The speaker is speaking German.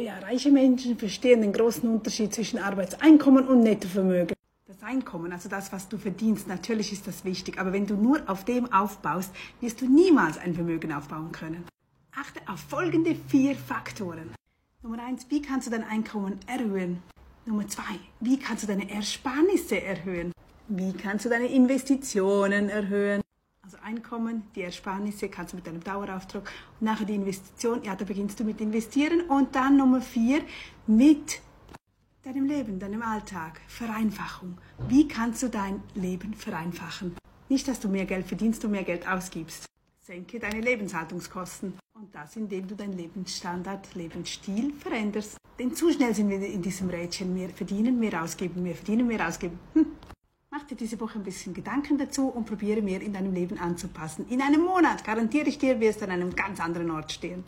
ja, reiche Menschen verstehen den großen Unterschied zwischen Arbeitseinkommen und Nettovermögen. Das Einkommen, also das, was du verdienst, natürlich ist das wichtig, aber wenn du nur auf dem aufbaust, wirst du niemals ein Vermögen aufbauen können. Achte auf folgende vier Faktoren. Nummer eins, wie kannst du dein Einkommen erhöhen? Nummer zwei, wie kannst du deine Ersparnisse erhöhen? Wie kannst du deine Investitionen erhöhen? Also Einkommen, die Ersparnisse kannst du mit deinem Dauerauftrag und nachher die Investition, ja, da beginnst du mit investieren und dann Nummer vier mit deinem Leben, deinem Alltag, Vereinfachung. Wie kannst du dein Leben vereinfachen? Nicht, dass du mehr Geld verdienst und mehr Geld ausgibst. Senke deine Lebenshaltungskosten. Und das, indem du deinen Lebensstandard, Lebensstil veränderst. Denn zu schnell sind wir in diesem Rädchen. Mehr verdienen, mehr ausgeben, mehr verdienen, mehr ausgeben. Hm. Mach dir diese Woche ein bisschen Gedanken dazu und probiere mehr in deinem Leben anzupassen. In einem Monat, garantiere ich dir, wirst du an einem ganz anderen Ort stehen.